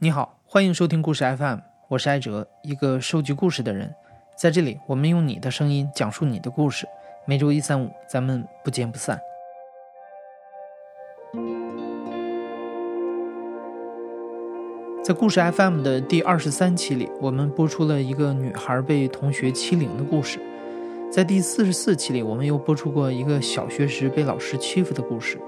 你好，欢迎收听故事 FM，我是艾哲，一个收集故事的人。在这里，我们用你的声音讲述你的故事。每周一、三、五，咱们不见不散。在故事 FM 的第二十三期里，我们播出了一个女孩被同学欺凌的故事。在第四十四期里，我们又播出过一个小学时被老师欺负的故事。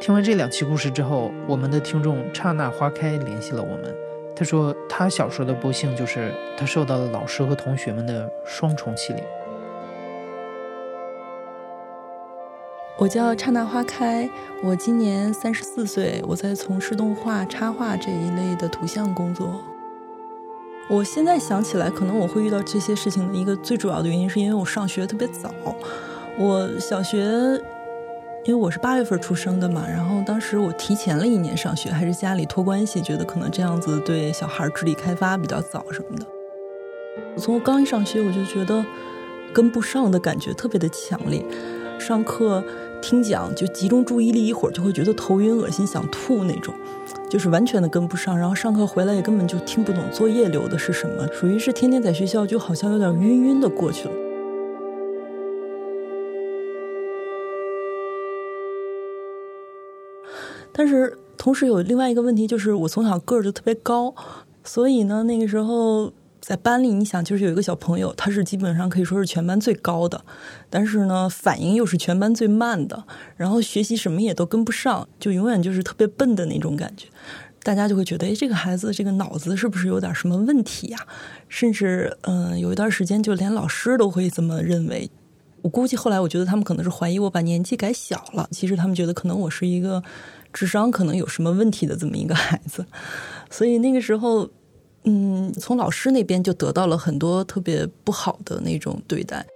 听完这两期故事之后，我们的听众刹那花开联系了我们。他说，他小时候的不幸就是他受到了老师和同学们的双重欺凌。我叫刹那花开，我今年三十四岁，我在从事动画、插画这一类的图像工作。我现在想起来，可能我会遇到这些事情的一个最主要的原因，是因为我上学特别早，我小学。因为我是八月份出生的嘛，然后当时我提前了一年上学，还是家里托关系，觉得可能这样子对小孩智力开发比较早什么的。我从刚一上学我就觉得跟不上的感觉特别的强烈，上课听讲就集中注意力一会儿就会觉得头晕恶心想吐那种，就是完全的跟不上。然后上课回来也根本就听不懂作业留的是什么，属于是天天在学校就好像有点晕晕的过去了。但是同时有另外一个问题，就是我从小个儿就特别高，所以呢，那个时候在班里，你想就是有一个小朋友，他是基本上可以说是全班最高的，但是呢，反应又是全班最慢的，然后学习什么也都跟不上，就永远就是特别笨的那种感觉，大家就会觉得，哎，这个孩子这个脑子是不是有点什么问题呀？甚至嗯，有一段时间就连老师都会这么认为。我估计后来我觉得他们可能是怀疑我把年纪改小了，其实他们觉得可能我是一个。智商可能有什么问题的这么一个孩子，所以那个时候，嗯，从老师那边就得到了很多特别不好的那种对待。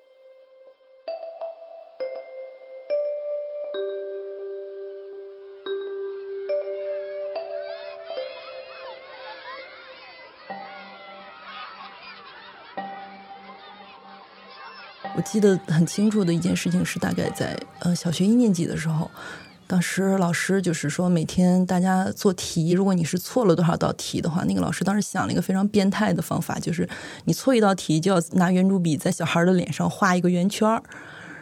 我记得很清楚的一件事情是，大概在呃小学一年级的时候。当时老师就是说，每天大家做题，如果你是错了多少道题的话，那个老师当时想了一个非常变态的方法，就是你错一道题就要拿圆珠笔在小孩的脸上画一个圆圈儿，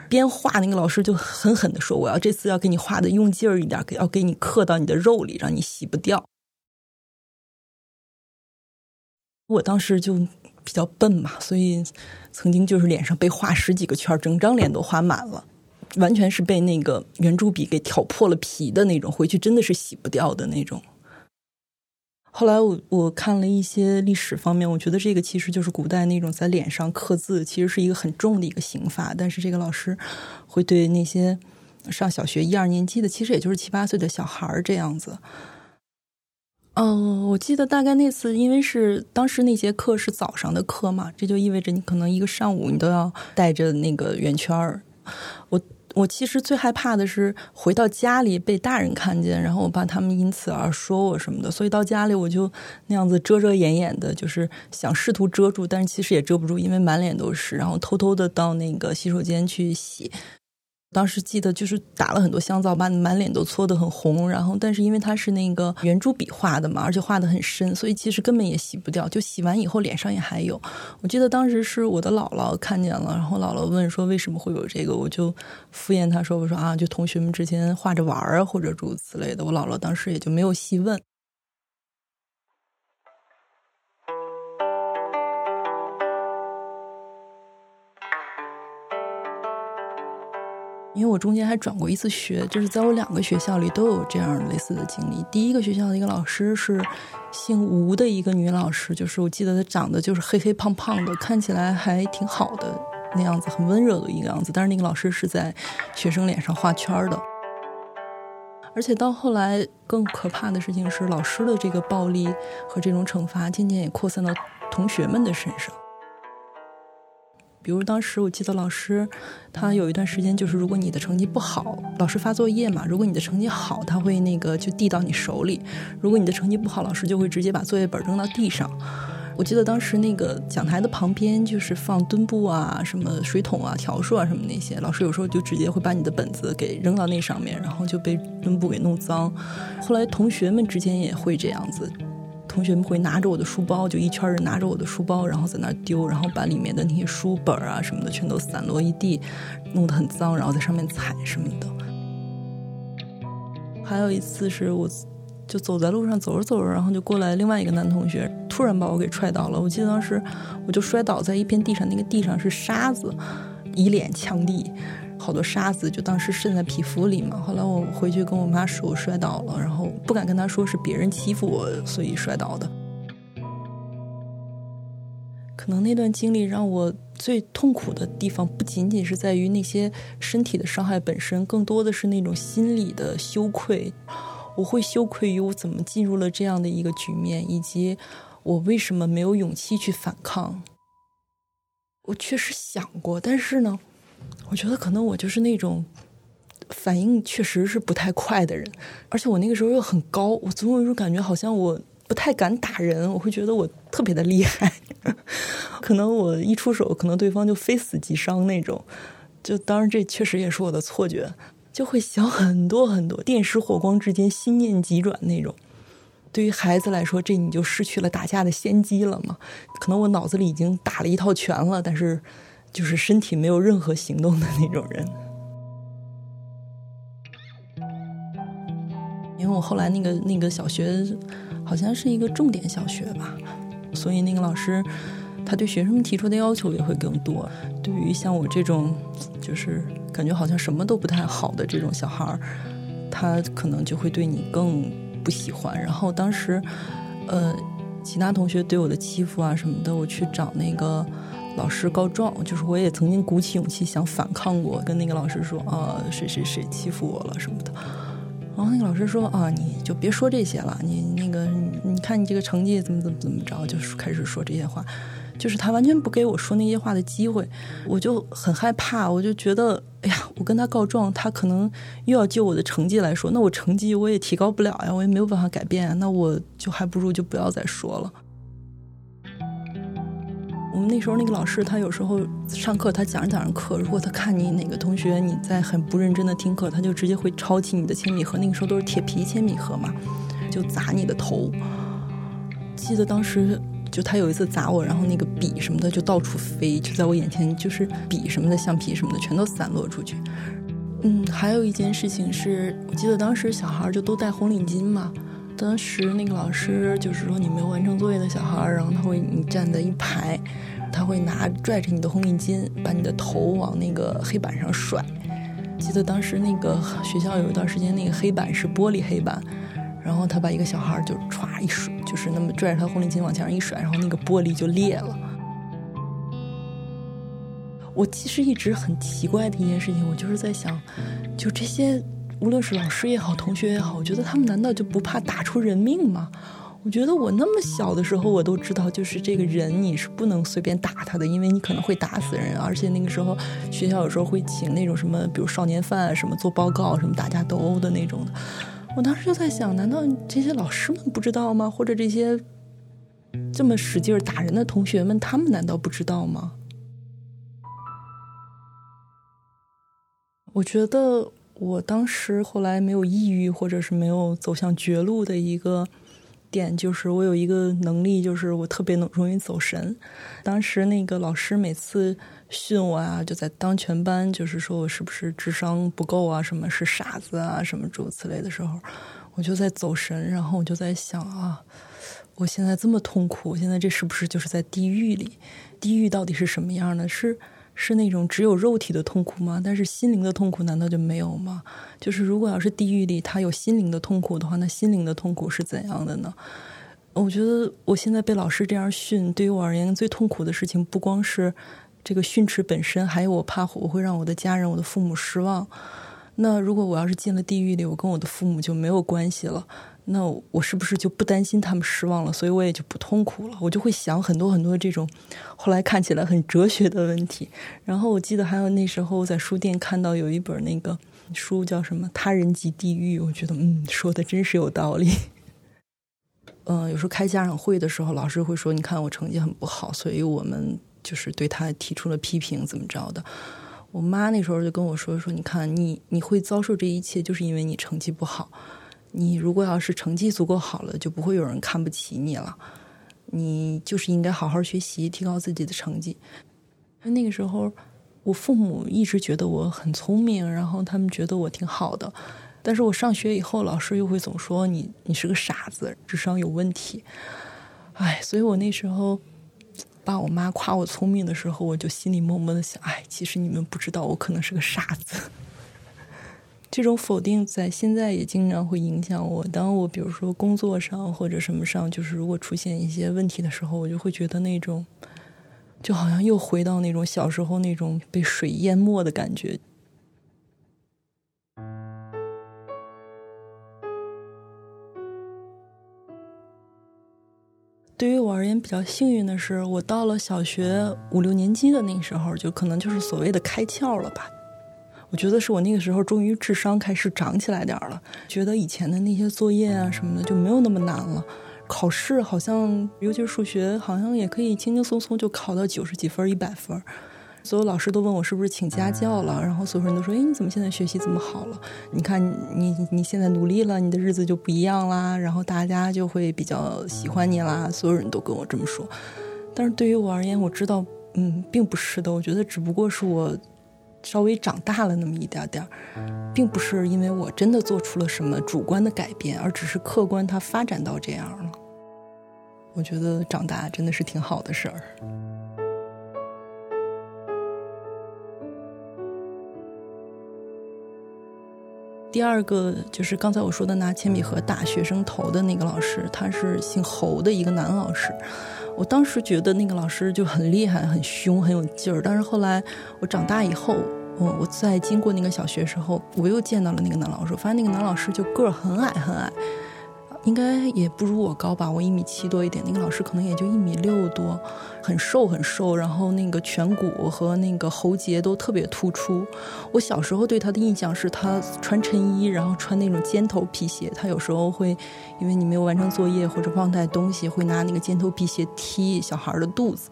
边画那个老师就狠狠的说：“我要这次要给你画的用劲儿一点，要给你刻到你的肉里，让你洗不掉。”我当时就比较笨嘛，所以曾经就是脸上被画十几个圈，整张脸都画满了。完全是被那个圆珠笔给挑破了皮的那种，回去真的是洗不掉的那种。后来我我看了一些历史方面，我觉得这个其实就是古代那种在脸上刻字，其实是一个很重的一个刑罚。但是这个老师会对那些上小学一二年级的，其实也就是七八岁的小孩这样子。嗯，我记得大概那次，因为是当时那节课是早上的课嘛，这就意味着你可能一个上午你都要带着那个圆圈儿，我。我其实最害怕的是回到家里被大人看见，然后我怕他们因此而说我什么的，所以到家里我就那样子遮遮掩掩的，就是想试图遮住，但是其实也遮不住，因为满脸都是，然后偷偷的到那个洗手间去洗。当时记得就是打了很多香皂，把满脸都搓得很红。然后，但是因为它是那个圆珠笔画的嘛，而且画的很深，所以其实根本也洗不掉。就洗完以后脸上也还有。我记得当时是我的姥姥看见了，然后姥姥问说为什么会有这个，我就敷衍她说我说啊，就同学们之间画着玩儿，或者诸如此类的。我姥姥当时也就没有细问。因为我中间还转过一次学，就是在我两个学校里都有这样类似的经历。第一个学校的一个老师是姓吴的一个女老师，就是我记得她长得就是黑黑胖胖的，看起来还挺好的那样子，很温柔的一个样子。但是那个老师是在学生脸上画圈的，而且到后来更可怕的事情是，老师的这个暴力和这种惩罚渐渐也扩散到同学们的身上。比如当时我记得老师，他有一段时间就是，如果你的成绩不好，老师发作业嘛，如果你的成绩好，他会那个就递到你手里；如果你的成绩不好，老师就会直接把作业本扔到地上。我记得当时那个讲台的旁边就是放墩布啊、什么水桶啊、笤帚啊什么那些，老师有时候就直接会把你的本子给扔到那上面，然后就被墩布给弄脏。后来同学们之间也会这样子。同学们会拿着我的书包，就一圈人拿着我的书包，然后在那儿丢，然后把里面的那些书本啊什么的全都散落一地，弄得很脏，然后在上面踩什么的。还有一次是我。就走在路上，走着走着，然后就过来另外一个男同学，突然把我给踹倒了。我记得当时我就摔倒在一片地上，那个地上是沙子，一脸呛地，好多沙子，就当时渗在皮肤里嘛。后来我回去跟我妈说我摔倒了，然后不敢跟她说是别人欺负我，所以摔倒的。可能那段经历让我最痛苦的地方，不仅仅是在于那些身体的伤害本身，更多的是那种心理的羞愧。我会羞愧于我怎么进入了这样的一个局面，以及我为什么没有勇气去反抗。我确实想过，但是呢，我觉得可能我就是那种反应确实是不太快的人，而且我那个时候又很高，我总有一种感觉，好像我不太敢打人，我会觉得我特别的厉害，可能我一出手，可能对方就非死即伤那种。就当然，这确实也是我的错觉。就会想很多很多，电石火光之间，心念急转那种。对于孩子来说，这你就失去了打架的先机了嘛？可能我脑子里已经打了一套拳了，但是就是身体没有任何行动的那种人。因为我后来那个那个小学好像是一个重点小学吧，所以那个老师他对学生们提出的要求也会更多。对于像我这种，就是。感觉好像什么都不太好的这种小孩儿，他可能就会对你更不喜欢。然后当时，呃，其他同学对我的欺负啊什么的，我去找那个老师告状，就是我也曾经鼓起勇气想反抗过，跟那个老师说啊，谁谁谁欺负我了什么的。然后那个老师说啊，你就别说这些了，你那个你看你这个成绩怎么怎么怎么着，就是开始说这些话。就是他完全不给我说那些话的机会，我就很害怕，我就觉得，哎呀，我跟他告状，他可能又要就我的成绩来说，那我成绩我也提高不了呀，我也没有办法改变，那我就还不如就不要再说了。我们那时候那个老师，他有时候上课，他讲着讲着课，如果他看你哪个同学你在很不认真的听课，他就直接会抄起你的铅笔盒，那个时候都是铁皮铅笔盒嘛，就砸你的头。记得当时。就他有一次砸我，然后那个笔什么的就到处飞，就在我眼前，就是笔什么的、橡皮什么的全都散落出去。嗯，还有一件事情是，我记得当时小孩就都戴红领巾嘛。当时那个老师就是说，你没有完成作业的小孩，然后他会你站在一排，他会拿拽着你的红领巾，把你的头往那个黑板上甩。记得当时那个学校有一段时间，那个黑板是玻璃黑板。然后他把一个小孩就歘一甩，就是那么拽着他红领巾往墙上一甩，然后那个玻璃就裂了。我其实一直很奇怪的一件事情，我就是在想，就这些无论是老师也好，同学也好，我觉得他们难道就不怕打出人命吗？我觉得我那么小的时候，我都知道，就是这个人你是不能随便打他的，因为你可能会打死人。而且那个时候学校有时候会请那种什么，比如少年犯什么做报告，什么打架斗殴的那种的。我当时就在想，难道这些老师们不知道吗？或者这些这么使劲打人的同学们，他们难道不知道吗？我觉得我当时后来没有抑郁，或者是没有走向绝路的一个点，就是我有一个能力，就是我特别能容易走神。当时那个老师每次。训我啊，就在当全班，就是说我是不是智商不够啊，什么是傻子啊，什么诸如此类的时候，我就在走神，然后我就在想啊，我现在这么痛苦，现在这是不是就是在地狱里？地狱到底是什么样的？是是那种只有肉体的痛苦吗？但是心灵的痛苦难道就没有吗？就是如果要是地狱里他有心灵的痛苦的话，那心灵的痛苦是怎样的呢？我觉得我现在被老师这样训，对于我而言最痛苦的事情不光是。这个训斥本身，还有我怕我会让我的家人、我的父母失望。那如果我要是进了地狱里，我跟我的父母就没有关系了，那我是不是就不担心他们失望了？所以我也就不痛苦了。我就会想很多很多这种后来看起来很哲学的问题。然后我记得还有那时候在书店看到有一本那个书叫什么《他人即地狱》，我觉得嗯，说的真是有道理。嗯，有时候开家长会的时候，老师会说：“你看我成绩很不好，所以我们。”就是对他提出了批评，怎么着的？我妈那时候就跟我说说，你看你你会遭受这一切，就是因为你成绩不好。你如果要是成绩足够好了，就不会有人看不起你了。你就是应该好好学习，提高自己的成绩。那个时候，我父母一直觉得我很聪明，然后他们觉得我挺好的。但是我上学以后，老师又会总说你你是个傻子，智商有问题。哎，所以我那时候爸我妈夸我聪明的时候，我就心里默默的想：哎，其实你们不知道，我可能是个傻子。这种否定在现在也经常会影响我。当我比如说工作上或者什么上，就是如果出现一些问题的时候，我就会觉得那种就好像又回到那种小时候那种被水淹没的感觉。对于我而言，比较幸运的是，我到了小学五六年级的那个时候，就可能就是所谓的开窍了吧。我觉得是我那个时候终于智商开始长起来点儿了，觉得以前的那些作业啊什么的就没有那么难了，考试好像尤其是数学，好像也可以轻轻松松就考到九十几分、一百分。所有老师都问我是不是请家教了，然后所有人都说：“哎，你怎么现在学习这么好了？你看你你现在努力了，你的日子就不一样啦，然后大家就会比较喜欢你啦。”所有人都跟我这么说。但是对于我而言，我知道，嗯，并不是的。我觉得只不过是我。稍微长大了那么一点点儿，并不是因为我真的做出了什么主观的改变，而只是客观它发展到这样了。我觉得长大真的是挺好的事儿。第二个就是刚才我说的拿铅笔盒打学生头的那个老师，他是姓侯的一个男老师。我当时觉得那个老师就很厉害、很凶、很有劲儿。但是后来我长大以后，我我在经过那个小学时候，我又见到了那个男老师，我发现那个男老师就个儿很矮很矮。应该也不如我高吧，我一米七多一点，那个老师可能也就一米六多，很瘦很瘦，然后那个颧骨和那个喉结都特别突出。我小时候对他的印象是他穿衬衣，然后穿那种尖头皮鞋。他有时候会因为你没有完成作业或者忘带东西，会拿那个尖头皮鞋踢小孩的肚子。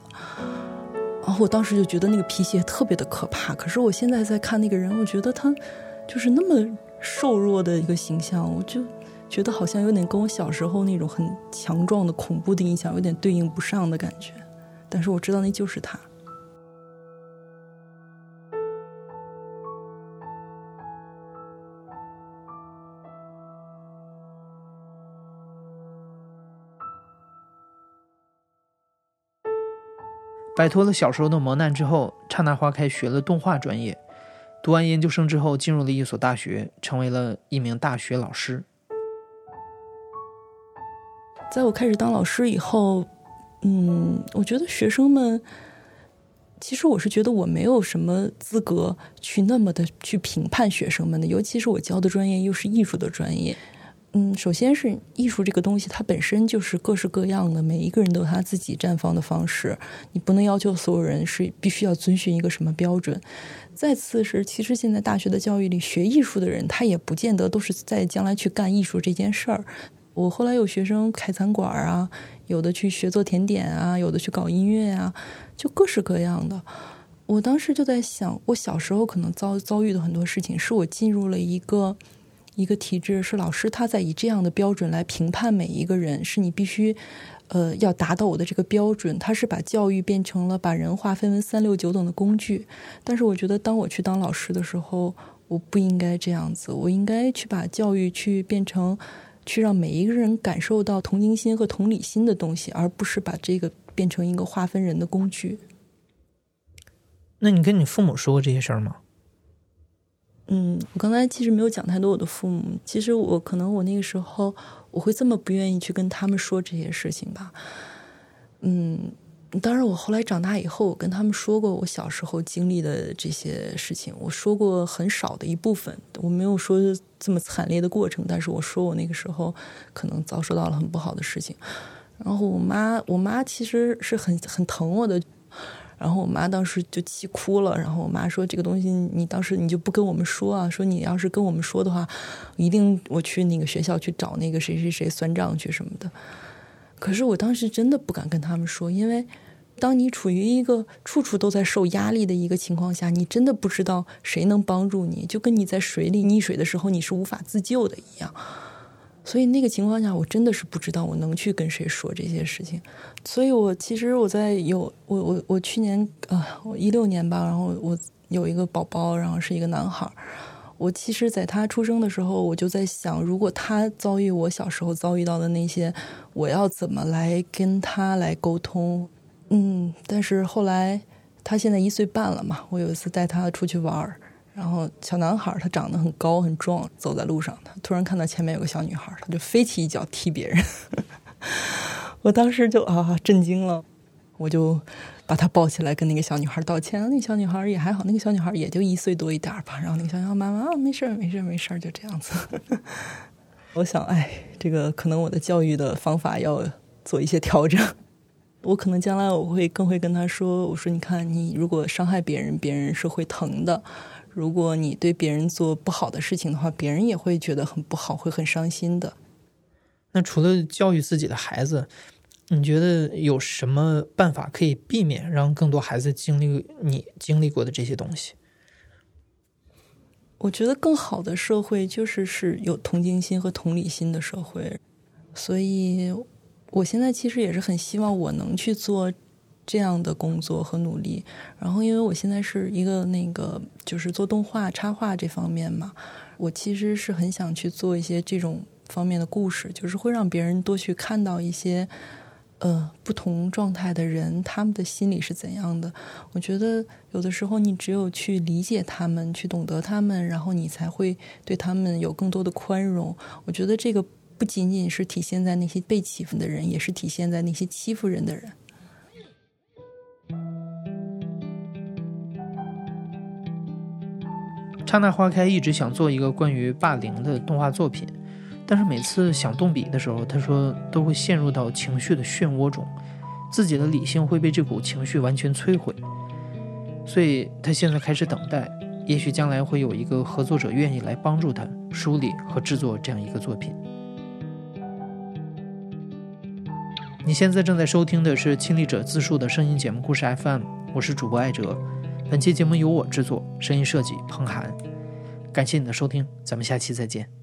然后我当时就觉得那个皮鞋特别的可怕。可是我现在在看那个人，我觉得他就是那么瘦弱的一个形象，我就。觉得好像有点跟我小时候那种很强壮的恐怖的印象有点对应不上的感觉，但是我知道那就是他。摆脱了小时候的磨难之后，刹那花开学了动画专业，读完研究生之后进入了一所大学，成为了一名大学老师。在我开始当老师以后，嗯，我觉得学生们，其实我是觉得我没有什么资格去那么的去评判学生们的，尤其是我教的专业又是艺术的专业。嗯，首先是艺术这个东西，它本身就是各式各样的，每一个人都有他自己绽放的方式，你不能要求所有人是必须要遵循一个什么标准。再次是，其实现在大学的教育里，学艺术的人他也不见得都是在将来去干艺术这件事儿。我后来有学生开餐馆啊，有的去学做甜点啊，有的去搞音乐啊，就各式各样的。我当时就在想，我小时候可能遭遭遇的很多事情，是我进入了一个一个体制，是老师他在以这样的标准来评判每一个人，是你必须呃要达到我的这个标准。他是把教育变成了把人划分为三六九等的工具。但是我觉得，当我去当老师的时候，我不应该这样子，我应该去把教育去变成。去让每一个人感受到同情心和同理心的东西，而不是把这个变成一个划分人的工具。那你跟你父母说过这些事儿吗？嗯，我刚才其实没有讲太多我的父母。其实我可能我那个时候我会这么不愿意去跟他们说这些事情吧。嗯。当然，我后来长大以后，我跟他们说过我小时候经历的这些事情。我说过很少的一部分，我没有说这么惨烈的过程。但是我说我那个时候可能遭受到了很不好的事情。然后我妈，我妈其实是很很疼我的。然后我妈当时就气哭了。然后我妈说：“这个东西你当时你就不跟我们说啊？说你要是跟我们说的话，一定我去那个学校去找那个谁谁谁算账去什么的。”可是我当时真的不敢跟他们说，因为当你处于一个处处都在受压力的一个情况下，你真的不知道谁能帮助你，就跟你在水里溺水的时候你是无法自救的一样。所以那个情况下，我真的是不知道我能去跟谁说这些事情。所以我其实我在有我我我去年啊，我一六年吧，然后我有一个宝宝，然后是一个男孩儿。我其实在他出生的时候，我就在想，如果他遭遇我小时候遭遇到的那些，我要怎么来跟他来沟通？嗯，但是后来他现在一岁半了嘛，我有一次带他出去玩儿。然后小男孩儿他长得很高很壮，走在路上，他突然看到前面有个小女孩儿，他就飞起一脚踢别人。我当时就啊震惊了，我就把他抱起来跟那个小女孩道歉。那小女孩也还好，那个小女孩也就一岁多一点吧。然后那个小女孩妈妈啊没事没事没事就这样子。我想哎，这个可能我的教育的方法要做一些调整。我可能将来我会更会跟他说，我说你看你如果伤害别人，别人是会疼的。如果你对别人做不好的事情的话，别人也会觉得很不好，会很伤心的。那除了教育自己的孩子，你觉得有什么办法可以避免让更多孩子经历你经历过的这些东西？我觉得更好的社会就是是有同情心和同理心的社会。所以，我现在其实也是很希望我能去做。这样的工作和努力，然后因为我现在是一个那个就是做动画插画这方面嘛，我其实是很想去做一些这种方面的故事，就是会让别人多去看到一些呃不同状态的人，他们的心理是怎样的。我觉得有的时候你只有去理解他们，去懂得他们，然后你才会对他们有更多的宽容。我觉得这个不仅仅是体现在那些被欺负的人，也是体现在那些欺负人的人。刹那花开一直想做一个关于霸凌的动画作品，但是每次想动笔的时候，他说都会陷入到情绪的漩涡中，自己的理性会被这股情绪完全摧毁。所以他现在开始等待，也许将来会有一个合作者愿意来帮助他梳理和制作这样一个作品。你现在正在收听的是亲历者自述的声音节目故事 FM，我是主播艾哲。本期节目由我制作，声音设计彭涵。感谢你的收听，咱们下期再见。